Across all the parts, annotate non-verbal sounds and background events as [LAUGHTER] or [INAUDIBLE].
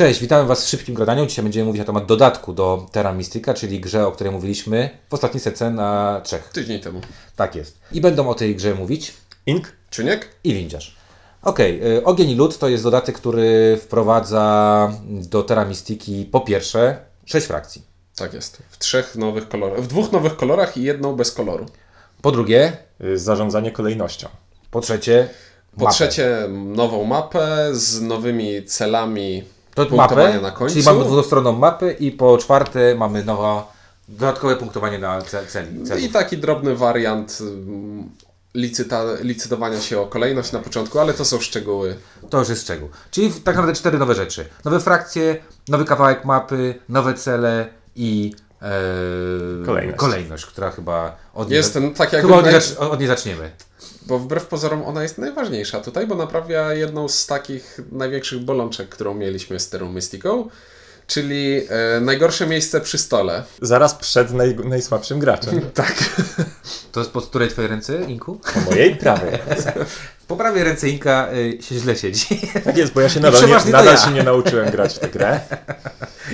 Cześć, witamy Was w szybkim gadaniu. Dzisiaj będziemy mówić na temat dodatku do Terra Mystica, czyli grze, o której mówiliśmy w ostatniej setce na trzech. Tydzień temu. Tak jest. I będą o tej grze mówić Ink? Czyniek? i Windziarz. Okej, y, Ogień i Lód to jest dodatek, który wprowadza do Terra Mystiki po pierwsze sześć frakcji. Tak jest. W trzech nowych kolorach. W dwóch nowych kolorach i jedną bez koloru. Po drugie, Y, Zarządzanie kolejnością. po trzecie, Po mapę. trzecie nową mapę z nowymi celami mapę, na końcu. czyli mamy dwustronną mapę i po czwarte mamy nowa, dodatkowe punktowanie na ce- celi. I taki drobny wariant mm, licyta, licytowania się o kolejność na początku, ale to są szczegóły. To już jest szczegół. Czyli tak naprawdę cztery nowe rzeczy. Nowe frakcje, nowy kawałek mapy, nowe cele i e, Kolejność. kolejność, która chyba od niej, Jest ten, tak jak chyba od niej, od niej zaczniemy. Bo wbrew pozorom ona jest najważniejsza tutaj, bo naprawia jedną z takich największych bolączek, którą mieliśmy z Terrą Mystiką, czyli e, najgorsze miejsce przy stole. Zaraz przed naj, najsłabszym graczem. [LAUGHS] Tak. To jest po której twojej ręce, Inku? Po mojej prawej. [LAUGHS] Po prawej ręce Inka y, się źle siedzi. Tak jest, bo ja się nadal, nie, nadal ja. się nie nauczyłem grać w tę grę.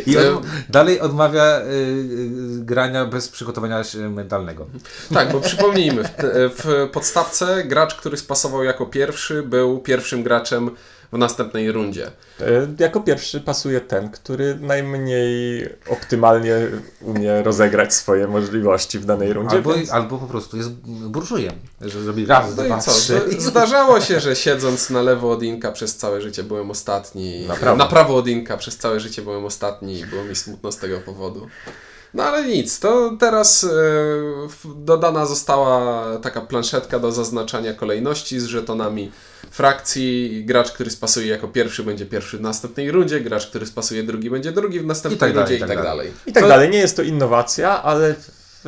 I To- on dalej odmawia y, y, grania bez przygotowania się mentalnego. Tak, bo przypomnijmy, w, w podstawce gracz, który spasował jako pierwszy, był pierwszym graczem w następnej rundzie. Y, Jako pierwszy pasuje ten, który najmniej optymalnie umie rozegrać swoje możliwości w danej rundzie. Albo, więc... albo po prostu jest burżujem, że zrobi raz, No dwa, i co? trzy. z- Zdarzało się, że siedząc na lewo od Inka przez całe życie byłem ostatni. Na prawo. Na prawo od Inka przez całe życie byłem ostatni i było mi smutno z tego powodu. No ale nic, to teraz e, dodana została taka planszetka do zaznaczania kolejności z żetonami frakcji. Gracz, który spasuje jako pierwszy będzie pierwszy w następnej rundzie, gracz, który spasuje drugi będzie drugi w następnej I tak dalej, rundzie i i tak tak dalej. dalej. I tak Co- dalej. Nie jest to innowacja, ale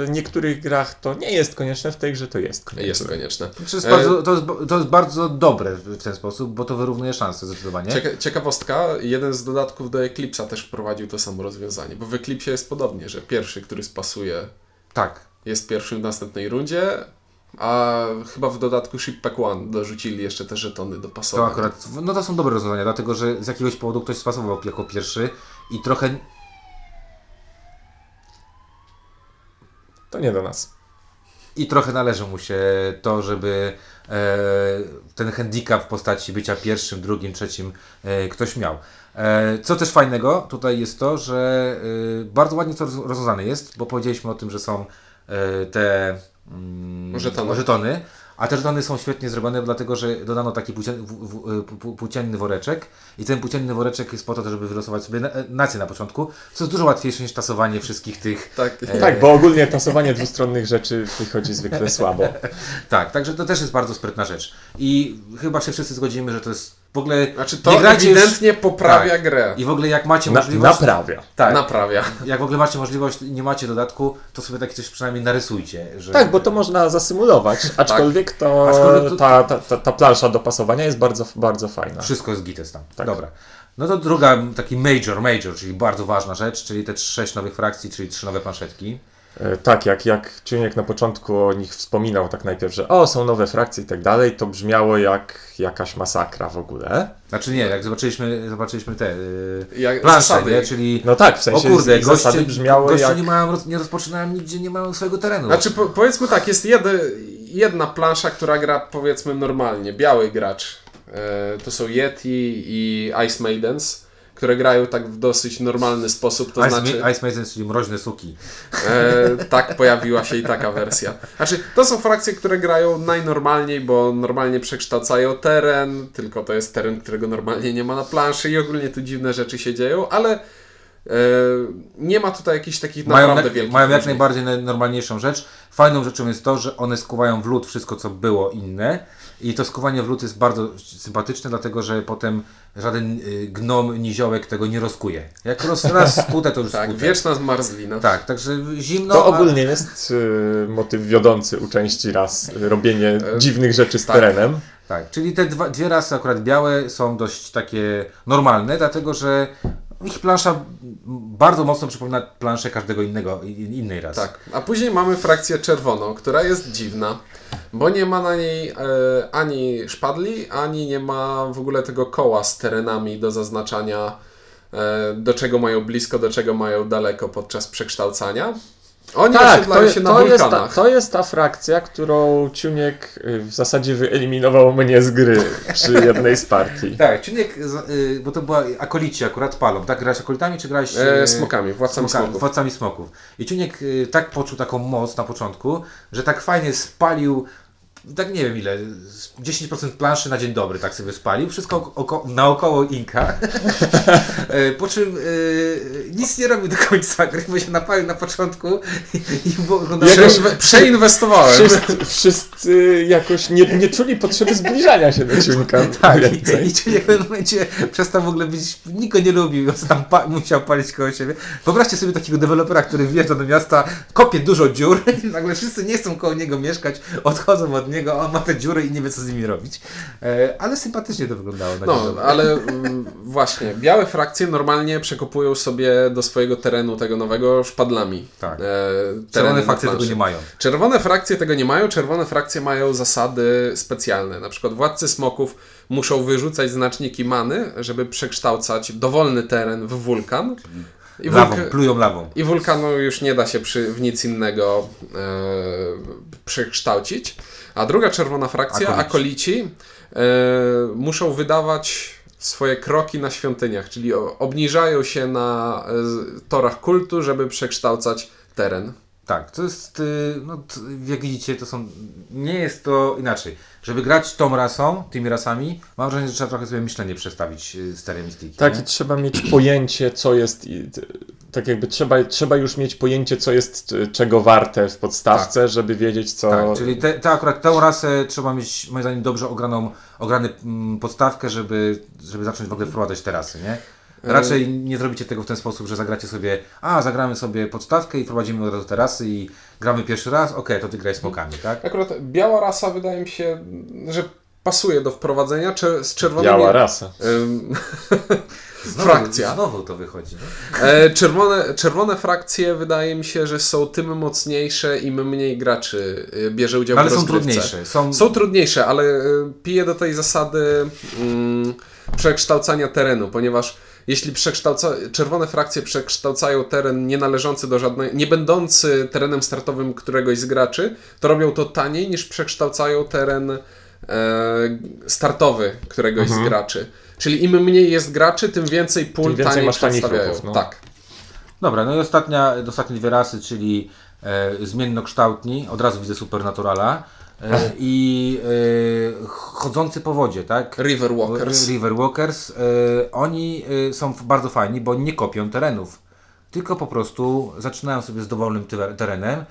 w niektórych grach to nie jest konieczne, w tej grze to jest konieczne. Jest konieczne. To jest, E, bardzo, to, jest, to jest bardzo dobre w ten sposób, bo to wyrównuje szanse zdecydowanie. Cieka ciekawostka, jeden z dodatków do Eclipse'a też wprowadził to samo rozwiązanie, bo w Eclipsie jest podobnie, że pierwszy, który spasuje, Tak. jest pierwszym w następnej rundzie, a chyba w dodatku Shippack One dorzucili jeszcze te żetony do To pasowania. akurat, no to są dobre rozwiązania, dlatego że z jakiegoś powodu ktoś spasował jako pierwszy i trochę, To nie do nas. i trochę należy mu się to, żeby e, ten handicap w postaci bycia pierwszym, drugim, trzecim e, ktoś miał. E, co też fajnego tutaj jest to, że e, bardzo ładnie to roz- rozwiązane jest, bo powiedzieliśmy o tym, że są e, te mm, Żetony. żetony, a te żetony są świetnie zrobione, dlatego że dodano taki płócien, w, w, pu- płócienny woreczek i ten płócienny woreczek jest po to, żeby wylosować sobie na- nację na początku, co jest dużo łatwiejsze niż tasowanie wszystkich tych Tak. E, Tak, bo ogólnie tasowanie dwustronnych rzeczy wychodzi zwykle słabo. [LAUGHS] Tak, także to też jest bardzo sprytna rzecz. I chyba się wszyscy zgodzimy, że to jest w ogóle. Znaczy nie to już- ewidentnie poprawia tak. grę. I w ogóle jak macie Na, możliwość. naprawia. tak, Naprawia. jak w ogóle macie możliwość i nie macie dodatku, to sobie takie coś przynajmniej narysujcie. Że... Tak, bo to można zasymulować, [LAUGHS] aczkolwiek, to, Aczkolwiek to- Ta, ta, ta, ta plansza do pasowania jest bardzo, bardzo fajna. Wszystko jest gites tam. Tak. Dobra. No to druga, taki major, major, czyli bardzo ważna rzecz, czyli te sześć nowych frakcji, czyli trzy nowe planszetki. E, Tak, jak, jak Czuniek na początku o nich wspominał tak najpierw, że o, są nowe frakcje i tak dalej, to brzmiało jak jakaś masakra w ogóle. Znaczy nie, jak zobaczyliśmy, zobaczyliśmy te yy, Jak plansze, zasady. nie? czyli No tak, w o sensie kurde, ich zasady goście, brzmiały goście jak... nie, mają, nie rozpoczynają nigdzie, nie mają swojego terenu. Znaczy po, powiedzmy tak, jest jedy, jedna plansza, która gra powiedzmy normalnie, biały gracz. E, to są Yeti i Ice Maidens, które grają tak w dosyć normalny sposób, to Ice, znaczy... Ice Maiden, czyli mroźne suki. E, tak, pojawiła się i taka wersja. Znaczy, to są frakcje, które grają najnormalniej, bo normalnie przekształcają teren, tylko to jest teren, którego normalnie nie ma na planszy i ogólnie tu dziwne rzeczy się dzieją, ale nie ma tutaj jakichś takich mają, naprawdę jak, wielkich mają jak najbardziej na- normalniejszą rzecz. Fajną rzeczą jest to, że one skuwają w lód wszystko, co było inne. I to skuwanie w lód jest bardzo sympatyczne, dlatego że potem żaden y, gnom, niziołek tego nie rozkuje. Jak roz, [LAUGHS] raz skute, to już Tak, skute. wieczna zmarzlina. Tak, także zimno. To a- ogólnie jest y, motyw wiodący u części raz, robienie E, dziwnych rzeczy z tak. terenem. Tak, czyli te dwa, dwie rasy akurat białe są dość takie normalne, dlatego że ich plansza bardzo mocno przypomina planszę każdego innego, innej rasy. Tak, a później mamy frakcję czerwoną, która jest dziwna, bo nie ma na niej e, ani szpadli, ani nie ma w ogóle tego koła z terenami do zaznaczania e, do czego mają blisko, do czego mają daleko podczas przekształcania. Oni Tak, to, się na to, jest ta, to jest ta frakcja, którą Ciuniek y, w zasadzie wyeliminował mnie z gry przy [LAUGHS] jednej z partii. Tak, Ciuniek, y, bo to była akolici akurat palą, tak? Grałeś akolitami, czy grałeś... E, y, smokami, władcami smokami, smoków. Władcami smoków. I Ciuniek tak poczuł taką moc na początku, że tak fajnie spalił, tak nie wiem ile, z 10% planszy na dzień dobry tak sobie spalił, wszystko oko, naokoło Inka. [LAUGHS] E, po czym y, nic nie robił do końca gry, bo się napalił na początku i, i oglądał... Przeinwe- przeinwestowałem. Wszyscy, [LAUGHS] wszyscy jakoś nie, nie czuli potrzeby zbliżania się do Ciuńka. [LAUGHS] Tak, więcej. i, i w pewnym momencie przestał w ogóle być, nikt go nie lubił, on tam pa, musiał palić koło siebie. Wyobraźcie sobie takiego dewelopera, który wjeżdża do miasta, kopie dużo dziur i nagle wszyscy nie chcą koło niego mieszkać, odchodzą od niego, a on ma te dziury i nie wie co z nimi robić. E, ale sympatycznie to wyglądało. na No, ale mm, właśnie, białe frakcje normalnie przekopują sobie do swojego terenu tego nowego szpadlami. Tak. E, Czerwone fakcje tego nie mają. Czerwone frakcje tego nie mają, czerwone frakcje mają zasady specjalne. Na przykład władcy smoków muszą wyrzucać znaczniki many, żeby przekształcać dowolny teren w wulkan. I, Lawą, plują lawą. i wulkanu już nie da się przy, w nic innego e, przekształcić. A druga czerwona frakcja, Akolici. akolici, e, muszą wydawać swoje kroki na świątyniach, czyli obniżają się na e, torach kultu, żeby przekształcać teren. Tak, to jest, y, no, jak widzicie, to są, nie jest to inaczej. Żeby grać tą rasą, tymi rasami, mam wrażenie, że trzeba trochę sobie myślenie przestawić y, z Terra Mystic. Tak, nie? i trzeba mieć pojęcie, co jest. Tak jakby trzeba, trzeba już mieć pojęcie, co jest y, czego warte w podstawce, żeby wiedzieć, co. Tak, czyli te, te akurat tę rasę trzeba mieć, moim zdaniem, dobrze ograną, ograny mm, podstawkę, żeby, żeby zacząć w ogóle wprowadzać te rasy, nie? Raczej nie zrobicie tego w ten sposób, że zagracie sobie, a zagramy sobie podstawkę i wprowadzimy od razu te rasy i gramy pierwszy raz, okej, to ty graj smokami, tak? Akurat biała rasa wydaje mi się, że pasuje do wprowadzenia, czy z czerwonymi... Biała rasa. Ym, [LAUGHS] Znowu, Frakcja. Znowu to wychodzi, nie? E, czerwone, czerwone frakcje wydaje mi się, że są tym mocniejsze, im mniej graczy y, bierze udział No, ale w są rozgrywce. trudniejsze. Są, Są trudniejsze, ale y, piję do tej zasady mm, przekształcania terenu, ponieważ jeśli przekształca, czerwone frakcje przekształcają teren nie należący do żadnej, nie będący terenem startowym któregoś z graczy, to robią to taniej niż przekształcają teren startowy któregoś Mhm. z graczy. Czyli im mniej jest graczy, tym więcej pól Tym więcej taniej masz przedstawiają. ruchów, no. Tak. Dobra, no i ostatnia, ostatnie dwie rasy, czyli e, zmiennokształtni, od razu widzę Supernaturala e, [LAUGHS] i e, chodzący po wodzie, tak? River Walkers. River Walkers. E, oni e, są bardzo fajni, bo nie kopią terenów, tylko po prostu zaczynają sobie z dowolnym terenem e,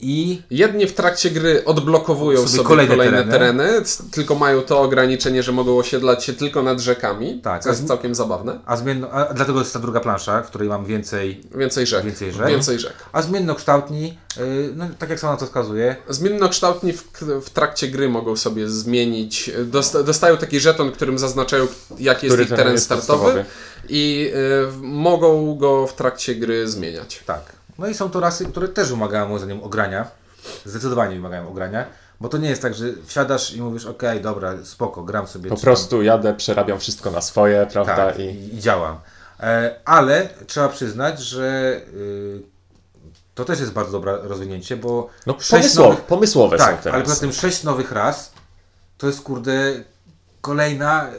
i Jedni w trakcie gry odblokowują Sobie sobie, kolejne kolejne, tereny. tereny, tylko mają to ograniczenie, że mogą osiedlać się tylko nad rzekami, Tak, co jest całkiem zabawne. a, zmienno, a dlatego jest ta druga plansza, w której mam więcej, Więcej rzek. Więcej rzek. Więcej rzek. a zmiennokształtni, e, no tak jak sama to wskazuje, Zmiennokształtni w, w trakcie gry mogą sobie zmienić, dosta, dostają taki żeton, którym zaznaczają jaki jest ich teren teren jest startowy podstawowy. i y, mogą go w trakcie gry zmieniać. Tak. No i są to rasy, które też wymagają moim zdaniem ogrania. Zdecydowanie wymagają ogrania. Bo to nie jest tak, że wsiadasz i mówisz, okej, dobra, spoko, gram sobie. Po prostu jadę, przerabiam wszystko na swoje, prawda? tak, I... i, działam. E, ale trzeba przyznać, że y, to też jest bardzo dobre rozwinięcie, bo No, pomysłowe, nowych- pomysłowe są tak, teraz. ale poza tym sześć nowych ras to jest kurde kolejna, y,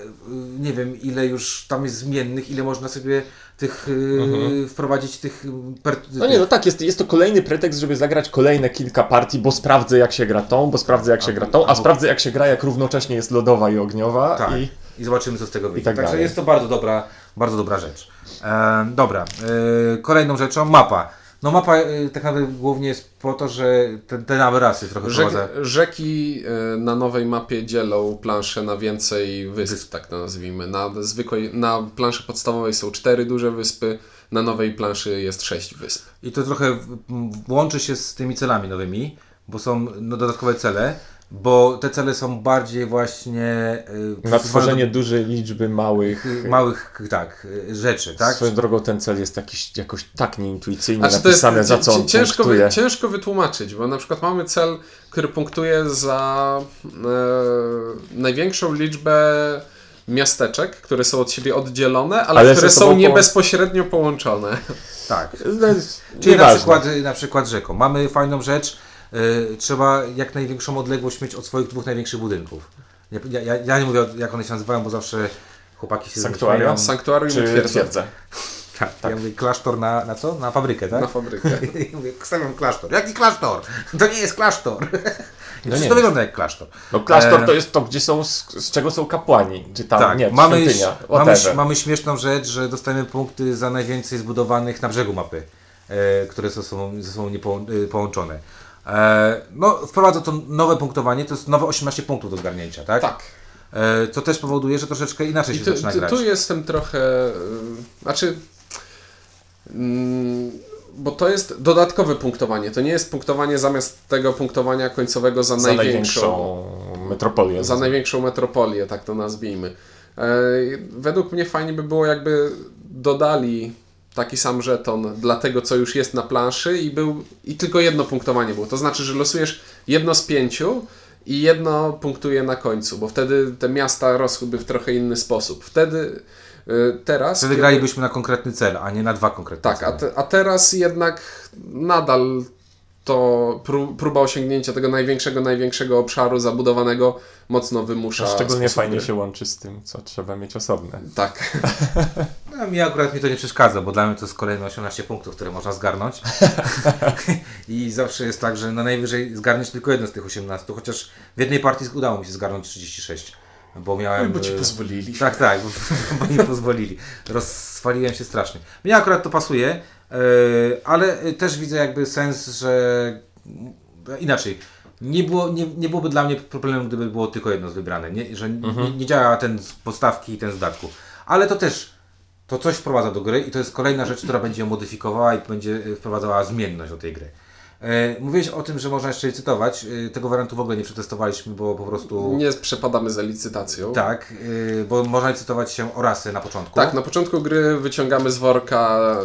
nie wiem ile już tam jest zmiennych, ile można sobie tych y, wprowadzić tych, per, Mhm. No nie, no tak, jest, jest to kolejny pretekst, żeby zagrać kolejne kilka partii, bo sprawdzę jak się gra tą, bo sprawdzę jak się gra tą, a sprawdzę jak się gra, jak równocześnie jest lodowa i ogniowa Tak. i... I zobaczymy, co z tego wyjdzie. tak Także dalej. jest to bardzo dobra, bardzo dobra rzecz. E, dobra, e, kolejną rzeczą mapa. No mapa e, tak naprawdę głównie jest po to, że te, te nowe rasy trochę Rzek, prowadzę. rzeki y, na nowej mapie dzielą planszę na więcej wysp, tak to nazwijmy. Na, zwykłej, na planszy podstawowej są cztery duże wyspy, na nowej planszy jest sześć wysp. I to trochę w- m, łączy się z tymi celami nowymi, bo są no, dodatkowe cele, bo te cele są bardziej właśnie e, Na tworzenie dużej liczby małych... do małych tak, e, rzeczy, tak? Swoją drogą ten cel jest jakiś, jakoś tak nieintuicyjnie Znaczy, to jest napisany, za co on ciężko, punktuje. wy, ciężko wytłumaczyć, bo na przykład mamy cel, który punktuje za e, największą liczbę miasteczek, które są od siebie oddzielone, ale, Ale które są nie bezpośrednio połączone. Tak. No, Czyli na przykład, na przykład rzeką. Mamy fajną rzecz, trzeba jak największą odległość mieć od swoich dwóch największych budynków. Ja, ja, ja nie mówię jak one się nazywają, bo zawsze chłopaki się Sanktuarium? Sanktuarium i Czy twierdza twierdzę? [LAUGHS] Tak, ja mówię klasztor na, na co? Na fabrykę, tak? na fabrykę. [LAUGHS] Ja mówię, stawiam klasztor. Jaki klasztor? [LAUGHS] To nie jest klasztor. No Przecież nie to wygląda jak klasztor. No klasztor E, to jest to, gdzie są, z, z czego są kapłani, czy tam, tak, nie, mamy, świątynia, mamy, mamy śmieszną rzecz, że dostajemy punkty za najwięcej zbudowanych na brzegu mapy, e, które są ze sobą, ze sobą niepołą- e, połączone. E, no, wprowadza to nowe punktowanie, to jest nowe 18 punktów do zgarnięcia, tak? Tak. E, co też powoduje, że troszeczkę inaczej I się tu, zaczyna tu, grać. tu jestem trochę. y, Znaczy. mm, Bo to jest dodatkowe punktowanie. To nie jest punktowanie zamiast tego punktowania końcowego za, za największą, największą metropolię. za największą metropolię, tak to nazwijmy. E, według mnie fajnie by było, jakby dodali taki sam żeton dla tego, co już jest na planszy i był i tylko jedno punktowanie było. To znaczy, że losujesz jedno z pięciu i jedno punktuje na końcu, bo wtedy te miasta rosłyby w trochę inny sposób. Wtedy y, teraz. Wtedy kiedy- gralibyśmy na konkretny cel, a nie na dwa konkretne Tak, a, cele. te, a teraz jednak nadal to pró- próba osiągnięcia tego największego, największego obszaru zabudowanego mocno wymusza. To szczególnie fajnie gry. się łączy z tym, co trzeba mieć osobne. Tak. [LAUGHS] No, mi akurat mi to nie przeszkadza, bo dla mnie to jest kolejne 18 punktów, które można zgarnąć. [LAUGHS] I zawsze jest tak, że na najwyżej zgarniesz tylko jeden z tych 18, chociaż w jednej partii udało mi się zgarnąć 36. Bo miałem. Bo ci e, pozwolili. Tak, tak, bo, [LAUGHS] bo mi pozwolili. Rozswaliłem się strasznie. Mnie akurat to pasuje, ale e, też widzę jakby sens, że e, inaczej. Nie, było, nie, nie byłoby dla mnie problemem, gdyby było tylko jedno z wybrane. Nie, że nie, nie działa ten z podstawki i ten z dodatku. Ale to też to coś wprowadza do gry i to jest kolejna rzecz, która będzie ją modyfikowała i będzie e, wprowadzała zmienność do tej gry. E, mówiłeś o tym, że można jeszcze licytować. E, tego wariantu w ogóle nie przetestowaliśmy, bo po prostu. Nie przepadamy za licytacją. Tak, y, bo można licytować się o rasy na początku. Tak, na początku gry wyciągamy z worka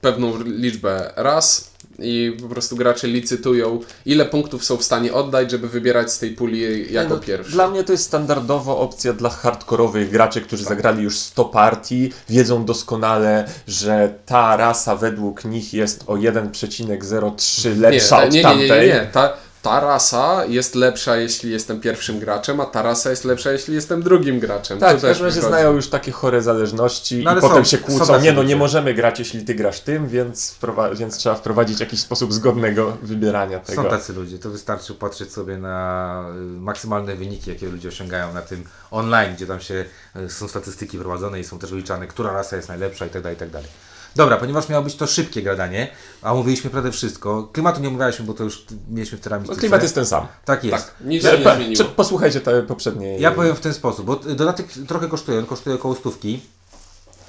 pewną liczbę ras i po prostu gracze licytują, ile punktów są w stanie oddać, żeby wybierać z tej puli jako No, pierwszy. Dla mnie to jest standardowa opcja dla hardkorowych graczy, którzy zagrali już 100 partii, wiedzą doskonale, że ta rasa według nich jest o 1,03 Nie, lepsza ta- od nie, nie, nie, nie, tamtej. nie. Ta, ta rasa jest lepsza, jeśli jestem pierwszym graczem, a ta rasa jest lepsza, jeśli jestem drugim graczem. Tak, w też każdym razie znają już takie chore zależności No i potem są- się kłócą, nie no, nie możemy grać, jeśli ty grasz tym, więc, więc trzeba wprowadzić jakiś sposób zgodnego wybierania tego. Są tacy ludzie, to wystarczy patrzeć sobie na y, maksymalne wyniki, jakie ludzie osiągają na tym online, gdzie tam się y, są statystyki prowadzone i są też wyliczane, która rasa jest najlepsza i tak dalej, i tak dalej. Dobra, ponieważ miało być to szybkie gradanie, a mówiliśmy prawie wszystko, klimatu nie mówiliśmy, bo to już mieliśmy w No, teramistyce. klimat jest ten sam. Tak jest. Tak, nic się nie zmieniło. czy- Posłuchajcie te poprzednie. Ja powiem w ten sposób, bo dodatek trochę kosztuje, on kosztuje około stówki.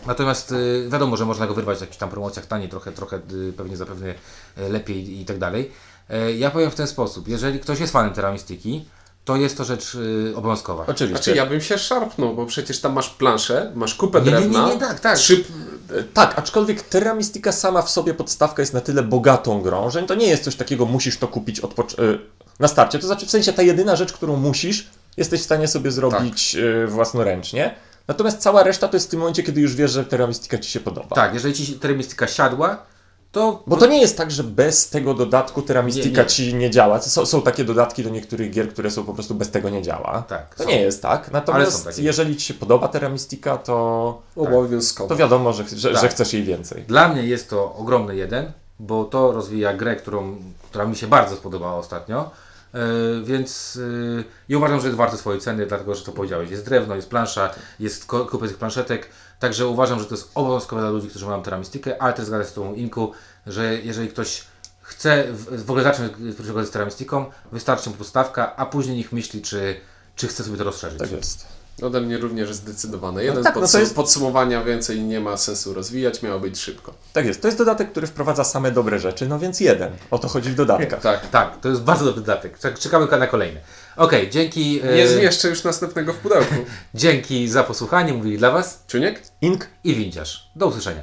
Natomiast y, wiadomo, że można go wyrwać w jakichś tam promocjach taniej, trochę, trochę y, pewnie zapewne y, lepiej i tak dalej. E, Ja powiem w ten sposób, jeżeli ktoś jest fanem teramistyki, to jest to rzecz y, obowiązkowa. Oczywiście. Znaczy ja bym się szarpnął, bo przecież tam masz planszę, masz kupę Nie, nie, nie, drewna, nie, tak, tak. trzy, Tak, aczkolwiek Terra Mystica sama w sobie podstawka jest na tyle bogatą grą, że to nie jest coś takiego, musisz to kupić od pocz- y, na starcie. To znaczy, w sensie ta jedyna rzecz, którą musisz, jesteś w stanie sobie zrobić y, własnoręcznie. Natomiast cała reszta to jest w tym momencie, kiedy już wiesz, że Terra Mystica ci się podoba. Tak, jeżeli ci teramistyka siadła, to Bo to nie jest tak, że bez tego dodatku Terra Mystica Nie, nie. ci nie działa. Są, są takie dodatki do niektórych gier, które są po prostu bez tego nie działa. Tak, To są. nie jest tak. Natomiast jeżeli ci się podoba Terra Mystica, to, obowiązkowo. to wiadomo, że, że, Tak. że chcesz jej więcej. Dla mnie jest to ogromny jeden, bo to rozwija grę, którą, która mi się bardzo spodobała ostatnio. E, więc e, i uważam, że jest warte swojej ceny, dlatego że to powiedziałeś, jest drewno, jest plansza, jest kupę tych planszetek, także uważam, że to jest obowiązkowe dla ludzi, którzy mają teramistykę, ale też zgadzam się z Tobą Inku, że jeżeli ktoś chce w, w ogóle zacząć przygody z teramistyką, wystarczy mu podstawka, a później niech myśli, czy, czy chce sobie to rozszerzyć. Tak jest. Ode mnie również zdecydowane. Jeden tak, no to podsum- jest- podsumowania więcej nie ma sensu rozwijać, miało być szybko. Tak jest. To jest dodatek, który wprowadza same dobre rzeczy, no więc jeden. O to chodzi w dodatkach. Tak. Tak, to jest bardzo dobry dodatek. Czek- Czekamy na kolejny. Okej, dzięki, e, Nie zmieszczę już następnego w pudełku. [LAUGHS] dzięki za posłuchanie. Mówili dla Was Czuniek? Ink i Winciarz. Do usłyszenia.